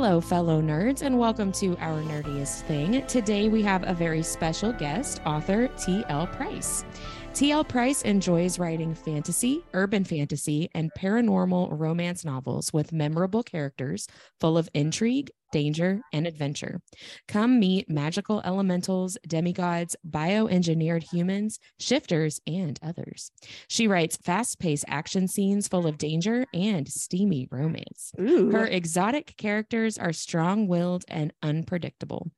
Hello, fellow nerds, and welcome to Our Nerdiest Thing. Today we have a very special guest, author T.L. Price. T.L. Price enjoys writing fantasy, urban fantasy, and paranormal romance novels with memorable characters full of intrigue, danger, and adventure. Come meet magical elementals, demigods, bioengineered humans, shifters, and others. She writes fast paced action scenes full of danger and steamy romance. Ooh. Her exotic characters are strong willed and unpredictable.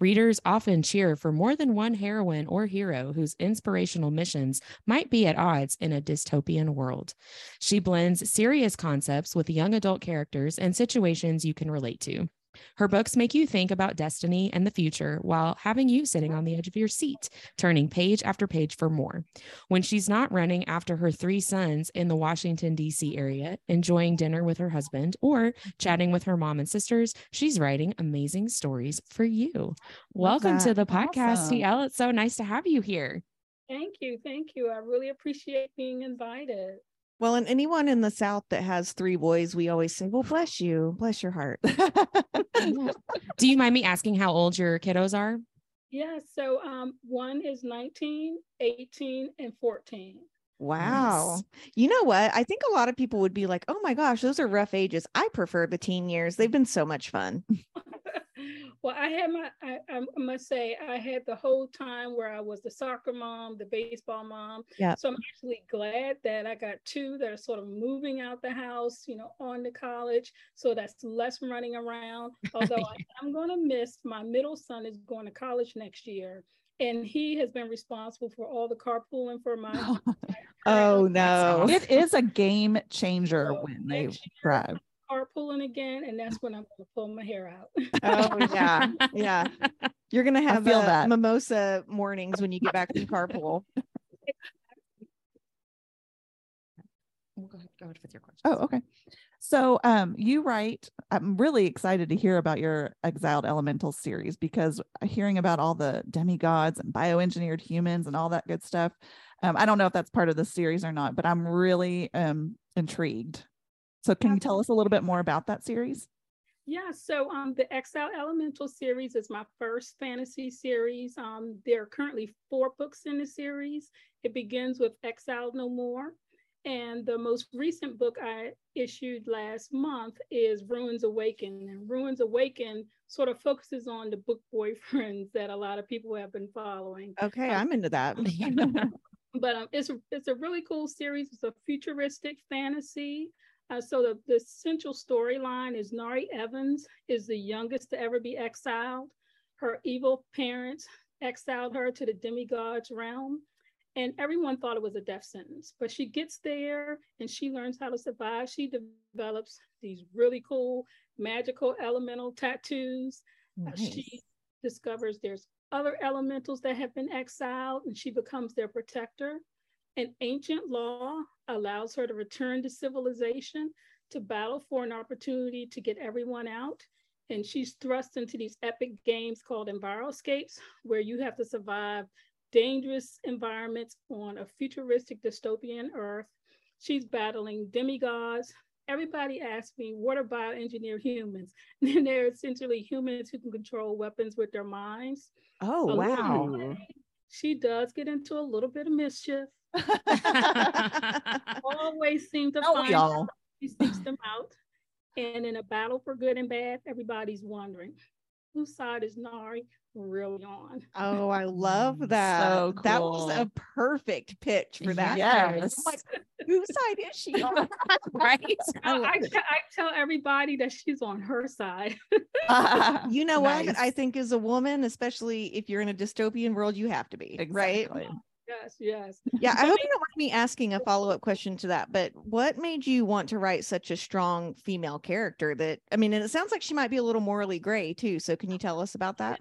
Readers often cheer for more than one heroine or hero whose inspirational missions might be at odds in a dystopian world. She blends serious concepts with young adult characters and situations you can relate to. Her books make you think about destiny and the future while having you sitting on the edge of your seat, turning page after page for more. When she's not running after her three sons in the Washington, D.C. area, enjoying dinner with her husband, or chatting with her mom and sisters, she's writing amazing stories for you. Welcome to the podcast, Awesome. TL. It's so nice to have you here. Thank you. Thank you. I really appreciate being invited. Well, and anyone in the South that has three boys, we always say, well, bless you, bless your heart. Do you mind me asking how old your kiddos are? Yeah, so um, one is 19, 18, and 14. wow. You know what? I think a lot of people would be like, oh my gosh, those are rough ages. I prefer the teen years. They've been so much fun. Well, I had my, I, I must say, I had the whole time where I was the soccer mom, the baseball mom. Yeah. So I'm actually glad that I got two that are sort of moving out the house, you know, on to college. So that's less running around. Although I, I'm going to miss my middle son is going to college next year. And he has been responsible for all the carpooling for my. Oh no. it is a game changer So when they next year, drive. Carpooling again, and that's when I'm going to pull my hair out. Oh yeah. Yeah. You're gonna have feel uh, that. mimosa mornings when you get back from carpool. We'll go ahead, go ahead with your question. Oh, okay. So um you write, I'm really excited to hear about your Exiled Elemental series because hearing about all the demigods and bioengineered humans and all that good stuff. Um, I don't know if that's part of the series or not, but I'm really um intrigued. So can you tell us a little bit more about that series? Yeah, so um, the Exiled Elemental series is my first fantasy series. Um, there are currently four books in the series. It begins with Exiled No More. And the most recent book I issued last month is Runes Awaken. And Runes Awaken sort of focuses on the book boyfriends that a lot of people have been following. Okay, I'm into that. but um, it's a, it's a really cool series. It's a futuristic fantasy. Uh, so the, the central storyline is Nari Evans is the youngest to ever be exiled. Her evil parents exiled her to the demigod's realm, and everyone thought it was a death sentence. But she gets there and she learns how to survive. She develops these really cool magical elemental tattoos. Uh, She discovers there's other elementals that have been exiled, and she becomes their protector. An ancient law allows her to return to civilization to battle for an opportunity to get everyone out. And she's thrust into these epic games called Enviroscapes, where you have to survive dangerous environments on a futuristic dystopian Earth. She's battling demigods. Everybody asks me, what are bioengineered humans? And they're essentially humans who can control weapons with their minds. Oh Along wow. way, She does get into a little bit of mischief. Always seem to Don't find we all? she seeks them out. And in a battle for good and bad, everybody's wondering whose side is Nari really on? Oh, I love mm, that. So That was a perfect pitch for that. Yes. I'm like, whose side is she on? right? I, I, I tell everybody that she's on her side. you know what I think as a woman, especially if you're in a dystopian world, you have to be right. Yes, yes. Yeah, I hope you don't mind me asking a follow up question to that. But what made you want to write such a strong female character? That I mean, and it sounds like she might be a little morally gray too. So can you tell us about that?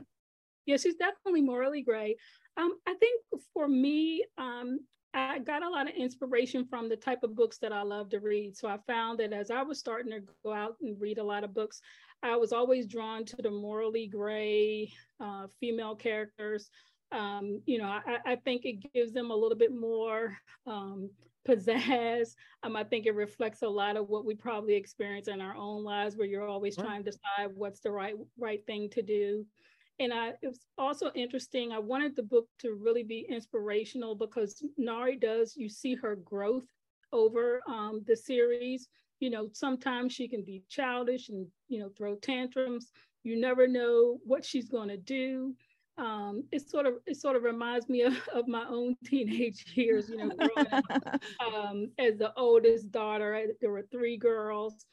Yeah, she's definitely morally gray. Um, I think for me, um, I got a lot of inspiration from the type of books that I love to read. So I found that as I was starting to go out and read a lot of books, I was always drawn to the morally gray uh, female characters. Um, you know, I, I think it gives them a little bit more um, pizzazz. Um, I think it reflects a lot of what we probably experience in our own lives, where you're always Right. trying to decide what's the right right thing to do. And I, it was also interesting. I wanted the book to really be inspirational because Nari does. You see her growth over um, the series. You know, sometimes she can be childish and you know throw tantrums. You never know what she's going to do um, it sort of it sort of reminds me of, of my own teenage years. You know, growing up um, as the oldest daughter, I- there were three girls,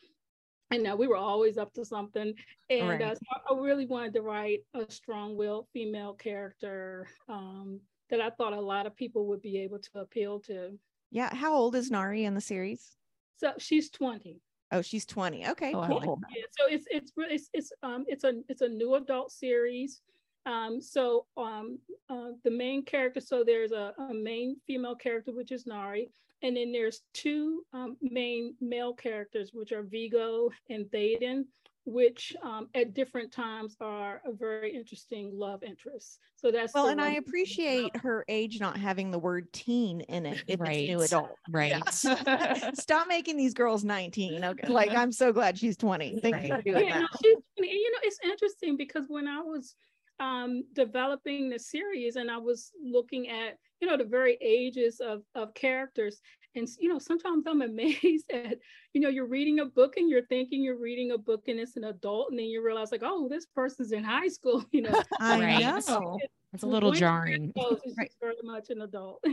and uh, we were always up to something. And uh, so I I really wanted to write a strong-willed female character um, that I thought a lot of people would be able to appeal to. yeah. How old is Nari in the series? So she's 20. Oh, she's 20. Okay, Oh, cool. Yeah, so it's it's it's it's um it's a it's a new adult series. Um, so um uh, the main character, so there's a, a main female character which is Nari, and then there's two um, main male characters which are Vigo and Thaden, which um, at different times are a very interesting love interest. So that's Well, and I appreciate her age not having the word teen in it if it's new adult. Right. Stop making these girls 19. Okay. Like, I'm so glad she's 20. Thank you for doing yeah, that. no, she's, and, you know, it's interesting because when I was um, developing the series and I was looking at, you know, the very ages of, of characters, and, you know, sometimes I'm amazed at, you know, you're reading a book and you're thinking you're reading a book and it's an adult, and then you realize, like, oh, this person's in high school, you know. I Right. know. It's a little jarring. She's Right. very much an adult.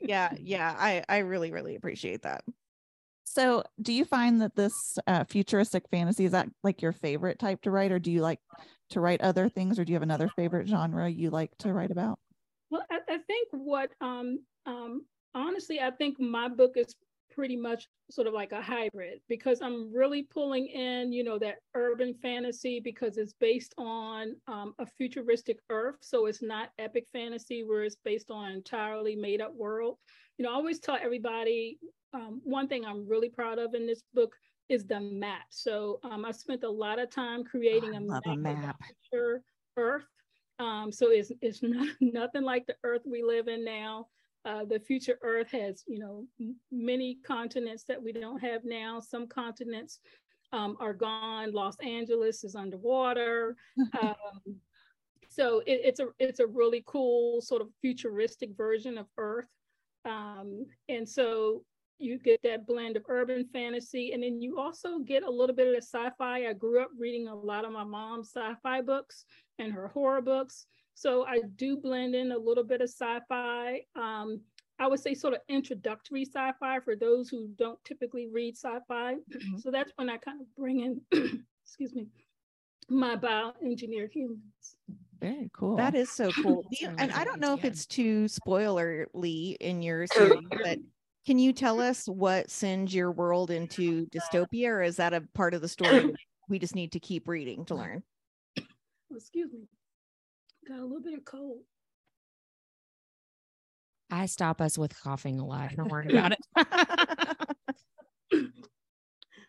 Yeah. Yeah. I, I really, really appreciate that. So, do you find that this uh, futuristic fantasy is that like your favorite type to write, or do you like to write other things, or do you have another favorite genre you like to write about? Well, I, I think what um um honestly, I think my book is pretty much sort of like a hybrid because I'm really pulling in, you know, that urban fantasy because it's based on um, a futuristic Earth. So it's not epic fantasy where it's based on an entirely made up world. You know, I always tell everybody um, one thing I'm really proud of in this book is the map. So um, I spent a lot of time creating I a a map, of the map. future Earth. Um, so it's it's not nothing like the Earth we live in now. Uh, the future Earth has, you know, many continents that we don't have now. Some continents um, are gone. Los Angeles is underwater. um, so it, it's a it's a really cool sort of futuristic version of Earth. Um, and so you get that blend of urban fantasy, and then you also get a little bit of the sci-fi. I grew up reading a lot of my mom's sci-fi books and her horror books. So I do blend in a little bit of sci-fi. Um, I would say sort of introductory sci-fi for those who don't typically read sci-fi. Mhm. So that's when I kind of bring in, excuse me, my bioengineered humans. Very cool. That is so cool. You- and I don't know if it's too spoilerly in your series, but can you tell us what sends your world into dystopia, or is that a part of the story we just need to keep reading to learn? Oh, excuse me, got a little bit of cold. I stop us with coughing a lot. Don't worry about it.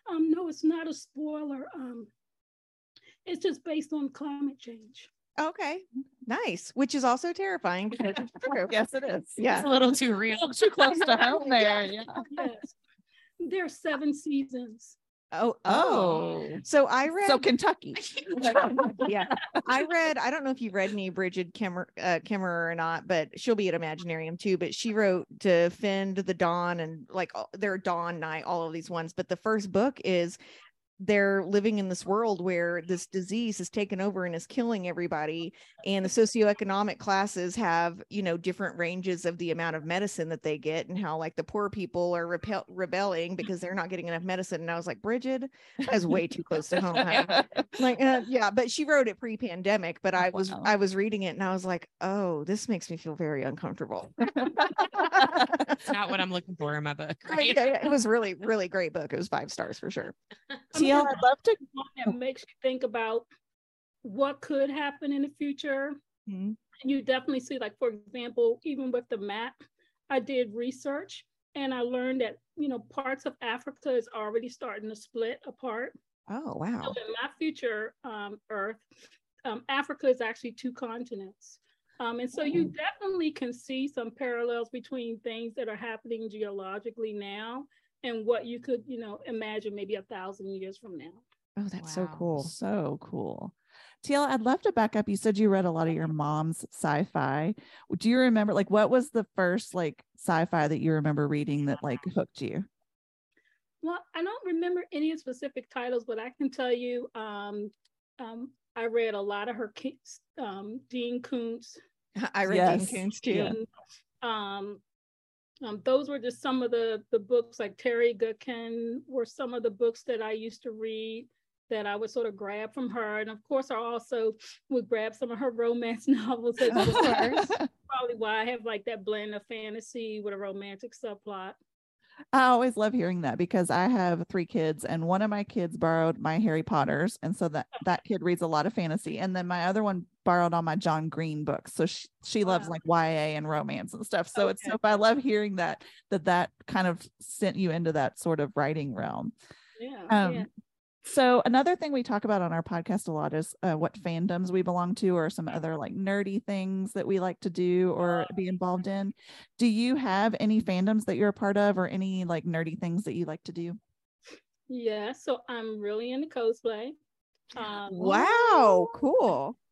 Um, no, it's not a spoiler. Um, it's just based on climate change. Okay, nice. Which is also terrifying because it's true. yes, it is. Yeah. It's a little too real. too close to home there. Yeah. Yes, there are seven seasons. Oh, oh. So I read. So Kentucky. yeah, I read. I don't know if you read any Brigid Kimmer, uh, Kemmerer or not, but she'll be at Imaginarium too. But she wrote Defend the Dawn and like all- their Dawn Night, all of these ones. But the first book is they're living in this world where this disease has taken over and is killing everybody and the socioeconomic classes have you know different ranges of the amount of medicine that they get and how like the poor people are repel- rebelling because they're not getting enough medicine and i was like bridget that is way too close to home honey." like uh, yeah but she wrote it pre-pandemic but i was Wow. i was reading it and i was like oh this makes me feel very uncomfortable It's not what I'm looking for in my book. Yeah, Right? yeah, it was really really great book it was five stars for sure TL, I'd love to. that makes you think about what could happen in the future. Mhm. And you definitely see, like, for example, even with the map, I did research and I learned that, you know, parts of Africa is already starting to split apart. oh So wow in my future um, Earth, um, Africa is actually two continents. Um, and so you definitely can see some parallels between things that are happening geologically now and what you could, you know, imagine maybe a thousand years from now. Oh, that's so cool. So cool. TL, I'd love to back up. You said you read a lot of your mom's sci-fi. Do you remember like what was the first like sci-fi that you remember reading that like hooked you? Well, I don't remember any specific titles, but I can tell you, um, um, I read a lot of her ki- um, Dean Koontz. I read Yes. Dean Koontz too. And, um, um, those were just some of the the books like Terry Goodkind were some of the books that I used to read that I would sort of grab from her. And of course, I also would grab some of her romance novels as well. Probably why I have like that blend of fantasy with a romantic subplot. I always love hearing that because I have three kids and one of my kids borrowed my Harry Potters and so that that kid reads a lot of fantasy and then my other one borrowed all my John Green books so she, she loves like YA and romance and stuff so it's so I love hearing that that that kind of sent you into that sort of writing realm Yeah. um yeah. So another thing we talk about on our podcast a lot is uh, what fandoms we belong to or some other like nerdy things that we like to do or be involved in do you have any fandoms that you're a part of or any like nerdy things that you like to do Yeah, so I'm really into cosplay. Um, Wow, cool.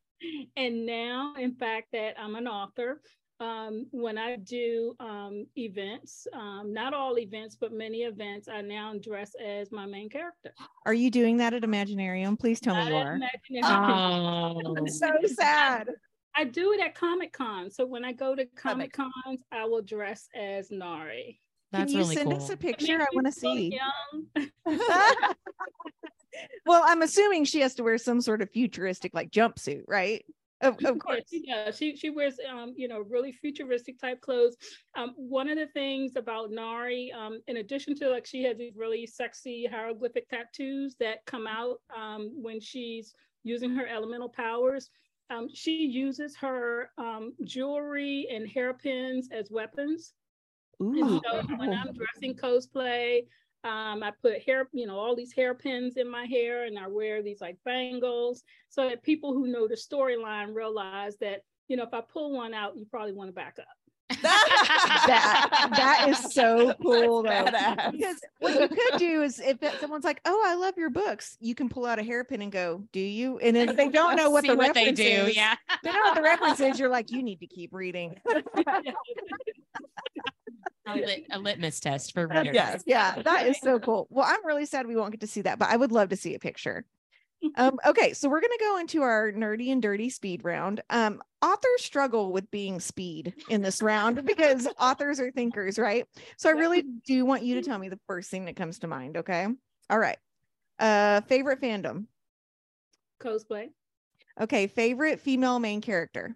And now, in fact, that I'm an author, um, when I do um, events, um, not all events, but many events, I now dress as my main character. Are you doing that at Imaginarium? Please tell me Not you at are. Imaginary. Oh, so sad. I do it at Comic Con. So when I go to Comic Cons, I will dress as Nari. that's Can you really send cool. us a picture? I makes want to look see. well, I'm assuming she has to wear some sort of futuristic like jumpsuit, right? Of, of Yeah, course. she does. She she wears um, you know, really futuristic type clothes. Um, one of the things about Nari, um, in addition to like she has these really sexy hieroglyphic tattoos that come out um when she's using her elemental powers. Um, she uses her um jewelry and hairpins as weapons. And Ooh. so when I'm dressing cosplay, um, I put hair, you know, all these hairpins in my hair and I wear these like bangles so that people who know the storyline realize that, you know, if I pull one out, you probably want to back up. that that is so cool though. Because what you could do is if someone's like, "Oh, I love your books," you can pull out a hairpin and go, "Do you?" And then if they don't know what See the what they reference do. is, Yeah. they don't know what the reference is. You're like, you need to keep reading. a, lit- a litmus test for readers. yes yeah, that is so cool. Well, I'm really sad we won't get to see that, but I would love to see a picture. Um, okay, so we're gonna go into our nerdy and dirty speed round. Um, authors struggle with being speed in this round because authors are thinkers, right? So I really do want you to tell me the first thing that comes to mind. Okay. All right. Uh, favorite fandom. Cosplay. Okay, favorite female main character.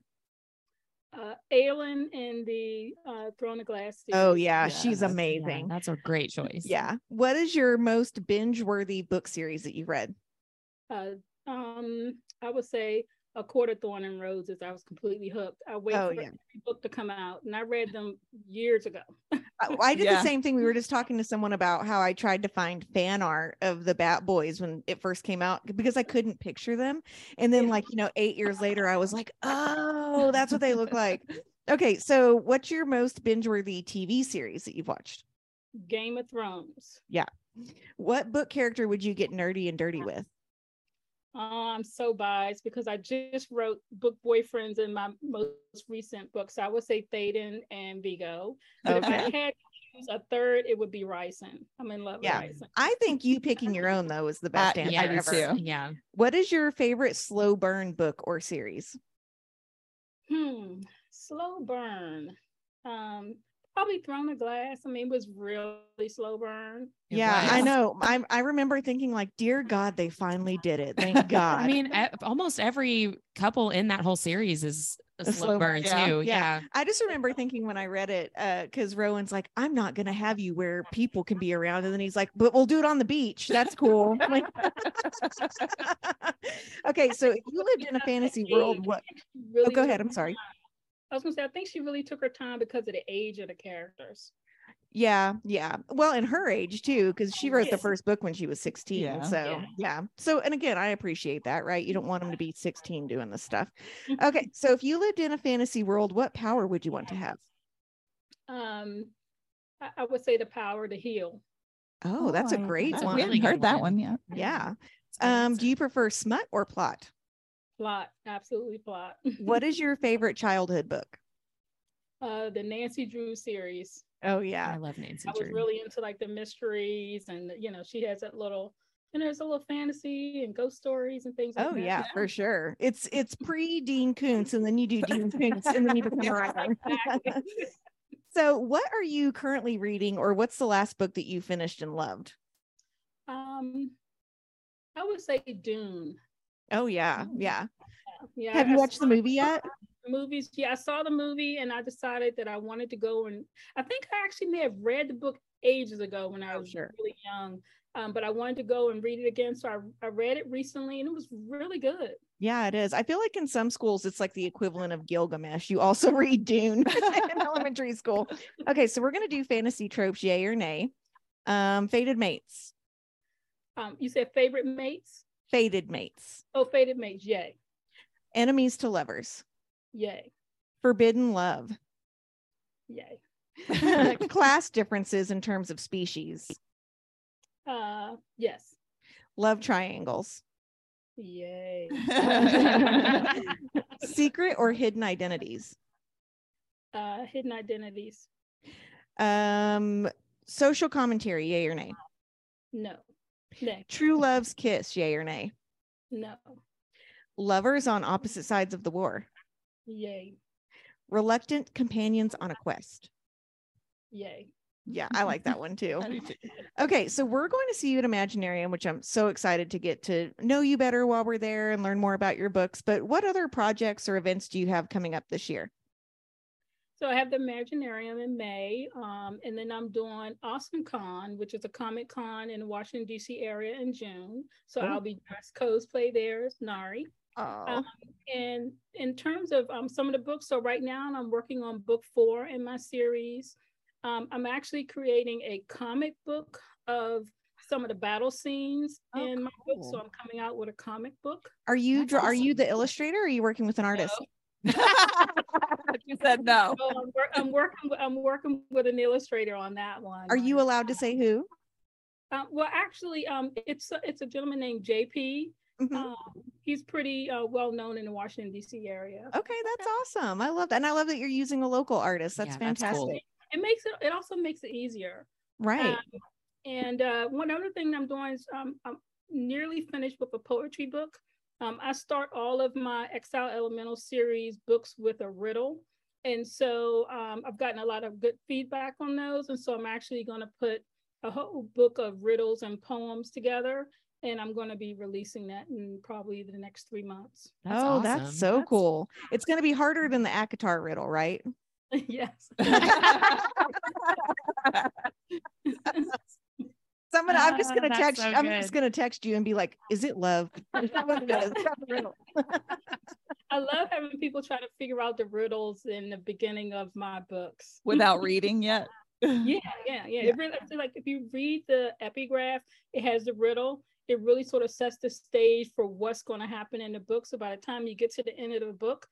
Uh, Aelin in the uh, Throne of Glass. Oh series. yeah, she's Yes, Yeah, amazing. that's a great choice. Yeah. What is your most binge-worthy book series that you've read? Uh, um, I would say A Court of Thorns and Roses. I was completely hooked. I waited Oh, for yeah. every book to come out, and I read them years ago. Uh, I, I did Yeah. the same thing. We were just talking to someone about how I tried to find fan art of the Bat Boys when it first came out because I couldn't picture them. And then, like, you know, eight years later, I was like, oh, that's what they look like. Okay. So, what's your most binge worthy TV series that you've watched? Game of Thrones. Yeah. What book character would you get nerdy and dirty with? Oh, I'm so biased because I just wrote book boyfriends in my most recent book. So I would say Thaden and Vigo. But if I had to choose a third, it would be Rhysand. I'm in love Yeah. with Rhysand. I think you picking your own, though, is the best Uh, answer Yeah, ever. too. Yeah. What is your favorite slow burn book or series? Hmm. Slow burn. Um, probably Throne of Glass. I mean, it was really slow burn. It yeah, I know. I I remember thinking like, "Dear God, they finally did it! Thank God." I mean, almost every couple in that whole series is a, A slow, slow burn burn, yeah. too. Yeah. Yeah. I just remember thinking when I read it, uh, because Rowan's like, "I'm not gonna have you where people can be around," and then he's like, "But we'll do it on the beach. That's cool." I'm like- okay, so if you lived in a fantasy world, what? Really Oh, go ahead. I'm sorry. I was gonna say, I think she really took her time because of the age of the characters. Yeah, yeah. Well, in her age too, because she wrote the first book when she was 16. Yeah. So Yeah. yeah. So and again, I appreciate that, right? You don't want them to be 16 doing this stuff. Okay. So if you lived in a fantasy world, what power would you want to have? Um, I, I would say the power to heal. Oh, that's a great that's one. We really haven't heard good that one. one yet. Yeah. It's a good Um, do you prefer smut or plot? Plot, absolutely plot. What is your favorite childhood book? Uh the Nancy Drew series? Oh yeah. I love Nancy Drew. I was really into like the mysteries and you know she has that little and there's a little fantasy and ghost stories and things like Oh that. yeah, for sure. It's it's pre Dean Koontz, and then you do Dean Koontz, and then you become a writer. So, what are you currently reading, or what's the last book that you finished and loved? um I would say Dune. Oh yeah, yeah. Yeah. Have you watched the movie yet? Movies yeah i saw the movie and i decided that i wanted to go and i think i actually may have read the book ages ago when i Oh, was sure. really young um, but i wanted to go and read it again so I, I read it recently and it was really good Yeah, it is. I feel like in some schools it's like the equivalent of Gilgamesh. You also read Dune in elementary school. Okay, so we're gonna do fantasy tropes, yay or nay. Um, fated mates, um, you said favorite mates Faded mates, oh faded mates yay enemies to lovers, yay. Forbidden love, yay. Class differences in terms of species, uh yes. Love triangles, yay. Secret or hidden identities, uh hidden identities. Um, social commentary, yay or nay, no. Nay. True love's kiss, yay or nay, no. Lovers on opposite sides of the war, yay reluctant companions on a quest. yay Yeah, I like that one too. Okay, so we're going to see you at Imaginarium, which I'm so excited to get to know you better while we're there and learn more about your books. But what other projects or events do you have coming up this year? So I have the Imaginarium in May, um, and then I'm doing Awesome Con, which is a Comic Con in the Washington D.C. area in June. So Oh. I'll be dressed cosplay there as Nari. Oh, Um, and in terms of um, some of the books, so right now I'm working on book four in my series. Um, I'm actually creating a comic book of some of the battle scenes Oh, in my book. So. I'm coming out with a comic book. are you That's are you the illustrator? Or are you working with an artist? you said no. So I'm, wor- I'm working. with- I'm working with an illustrator on that one. Are you allowed to say who? Uh, well, actually, um, it's a, it's a gentleman named JP. Mhm. Um, he's pretty uh, well known in the Washington D.C. area. Okay, that's awesome. I love that, and I love that you're using a local artist. That's Yeah, that's fantastic. cool. It makes it. It also makes it easier. Right. Um, and uh, one other thing I'm doing is um, I'm nearly finished with a poetry book. Um, I start all of my Exiled Elemental series books with a riddle. And so um, I've gotten a lot of good feedback on those. And so I'm actually going to put a whole book of riddles and poems together. And I'm going to be releasing that in probably the next three months. That's oh, awesome. that's so That's- cool. It's going to be harder than the ACOTAR riddle, right? yes. Someone, I'm just gonna ah, that's text. so I'm just gonna text you and be like, "Is it love?" Is that what it is? Is that the riddle? I love having people try to figure out the riddles in the beginning of my books. Without reading yet. yeah, yeah, yeah. Yeah. It really like if you read the epigraph, it has the riddle. It really sort of sets the stage for what's going to happen in the book. So by the time you get to the end of the book,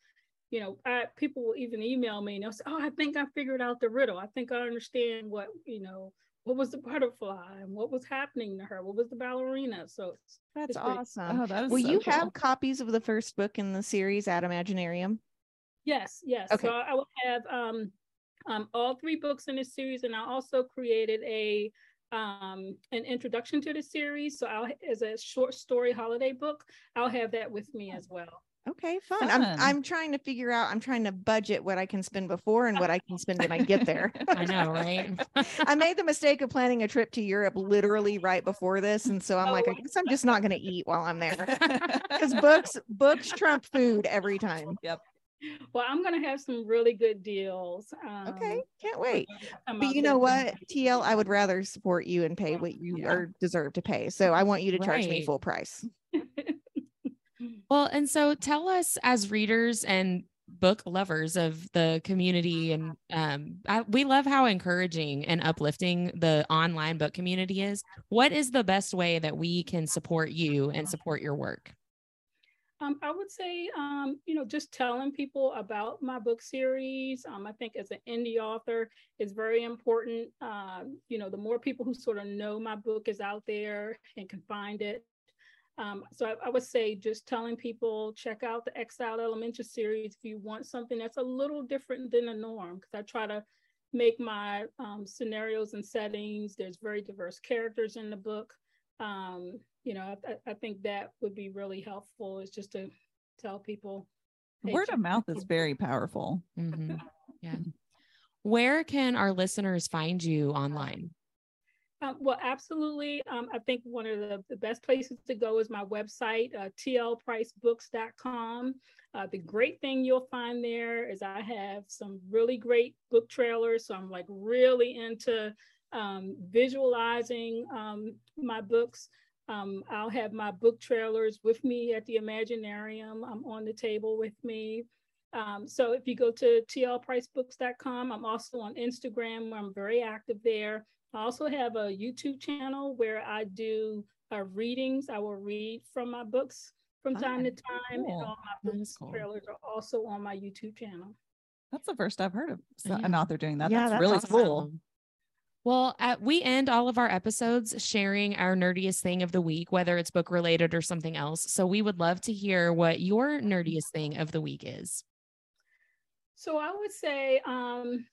you know, I, people will even email me and they'll say, "Oh, I think I figured out the riddle. I think I understand what you know. What was the butterfly and what was happening to her? What was the ballerina?" So it's, That's It's pretty- awesome. Oh, that is Will so you cool. have copies of the first book in the series at Imaginarium? yes, yes. Okay. So I will have um, um, all three books in this series, and I also created a um, an introduction to the series. So I'll as a short story holiday book. I'll have that with me as well. Okay, fun. I'm I'm trying to figure out. I'm trying to budget what I can spend before and what I can spend when I get there. I know, right? I made the mistake of planning a trip to Europe literally right before this, and so I'm Oh, like, I guess I'm just not going to eat while I'm there because books books trump food every time. Yep. Well, I'm gonna have some really good deals. Um, Okay, can't wait. But you know what, TL, I would rather support you and pay what you Yeah. are deserve to pay. So I want you to charge me full price. Well, and so tell us as readers and book lovers of the community and um, I, we love how encouraging and uplifting the online book community is what is the best way that we can support you and support your work um, I would say, um, you know, just telling people about my book series. Um, I think as an indie author, is very important. Um, you know, the more people who sort of know my book is out there and can find it. Um, so I, I, would say just telling people check out the Exiled Elemental series if you want something that's a little different than the norm. Because I try to make my um, scenarios and settings. There's very diverse characters in the book. Um, you know, I, I, think that would be really helpful is just to tell people. Hey, Word of mouth is very powerful. Mm-hmm. Yeah. Where can our listeners find you online? Um, well, absolutely. Um, I think one of the, the, best places to go is my website, uh, tlpricebooks.com. Uh, the great thing you'll find there is I have some really great book trailers. So I'm like really into um, visualizing um, my books. Um, I'll have my book trailers with me at the Imaginarium. I'm on the table with me. Um, so if you go to tlpricebooks.com, I'm also on Instagram where I'm very active there. I also have a YouTube channel where I do uh, readings. I will read from my books from time to time, cool. and all my books cool. trailers are also on my YouTube channel. That's the first I've heard of yeah. an author doing that. Yeah, that's, that's really awesome. cool. Well, at, we end all of our episodes sharing our nerdiest thing of the week, whether it's book related or something else. So we would love to hear what your nerdiest thing of the week is. So I would say, um,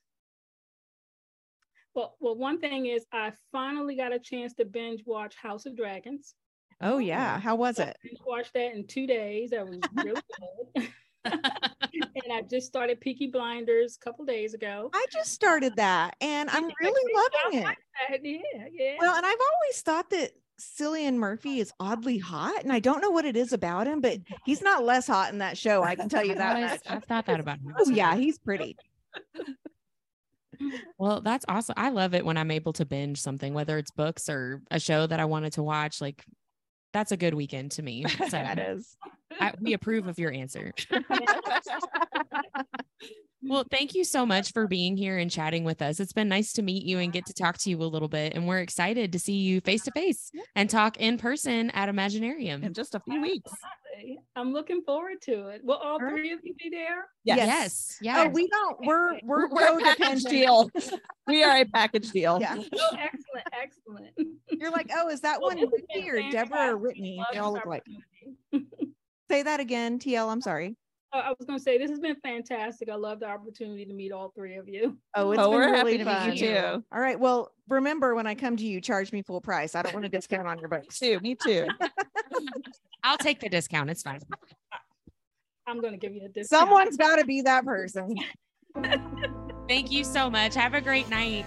well, well, one thing is I finally got a chance to binge watch House of Dragons. Oh yeah, how was it? I watched that in two days. That was really good. and I just started Peaky Blinders a couple days ago. I just started that and I'm really loving it. Yeah, yeah. Well, and I've always thought that Cillian Murphy is oddly hot, and I don't know what it is about him, but he's not less hot in that show. I can tell you that. I've thought that about him. Oh yeah, he's pretty. Well, that's awesome. I love it when I'm able to binge something, whether it's books or a show that I wanted to watch. Like that's a good weekend to me. So that is. I, we approve of your answer. well, thank you so much for being here and chatting with us. It's been nice to meet you and get to talk to you a little bit. And we're excited to see you face to face and talk in person at Imaginarium in just a few weeks. I'm looking forward to it. Will all three of you be there? Yes. Yes. Oh, yes. Oh, we don't. We're we're, we're a package deal. we are a package deal. Yeah. Oh, excellent. Excellent. You're like, oh, is that well, one Whitney or Deborah or Whitney? They all look like. Say that again, TL. I'm sorry. Oh, I was going to say this has been fantastic. I love the opportunity to meet all three of you. Oh, it's oh, been we're really happy fun. to meet you too. All right. Well, remember when I come to you, charge me full price. I don't want a discount on your books. Too. Me too. I'll take the discount. It's fine. I'm going to give you a discount. Someone's got to be that person. Thank you so much. Have a great night.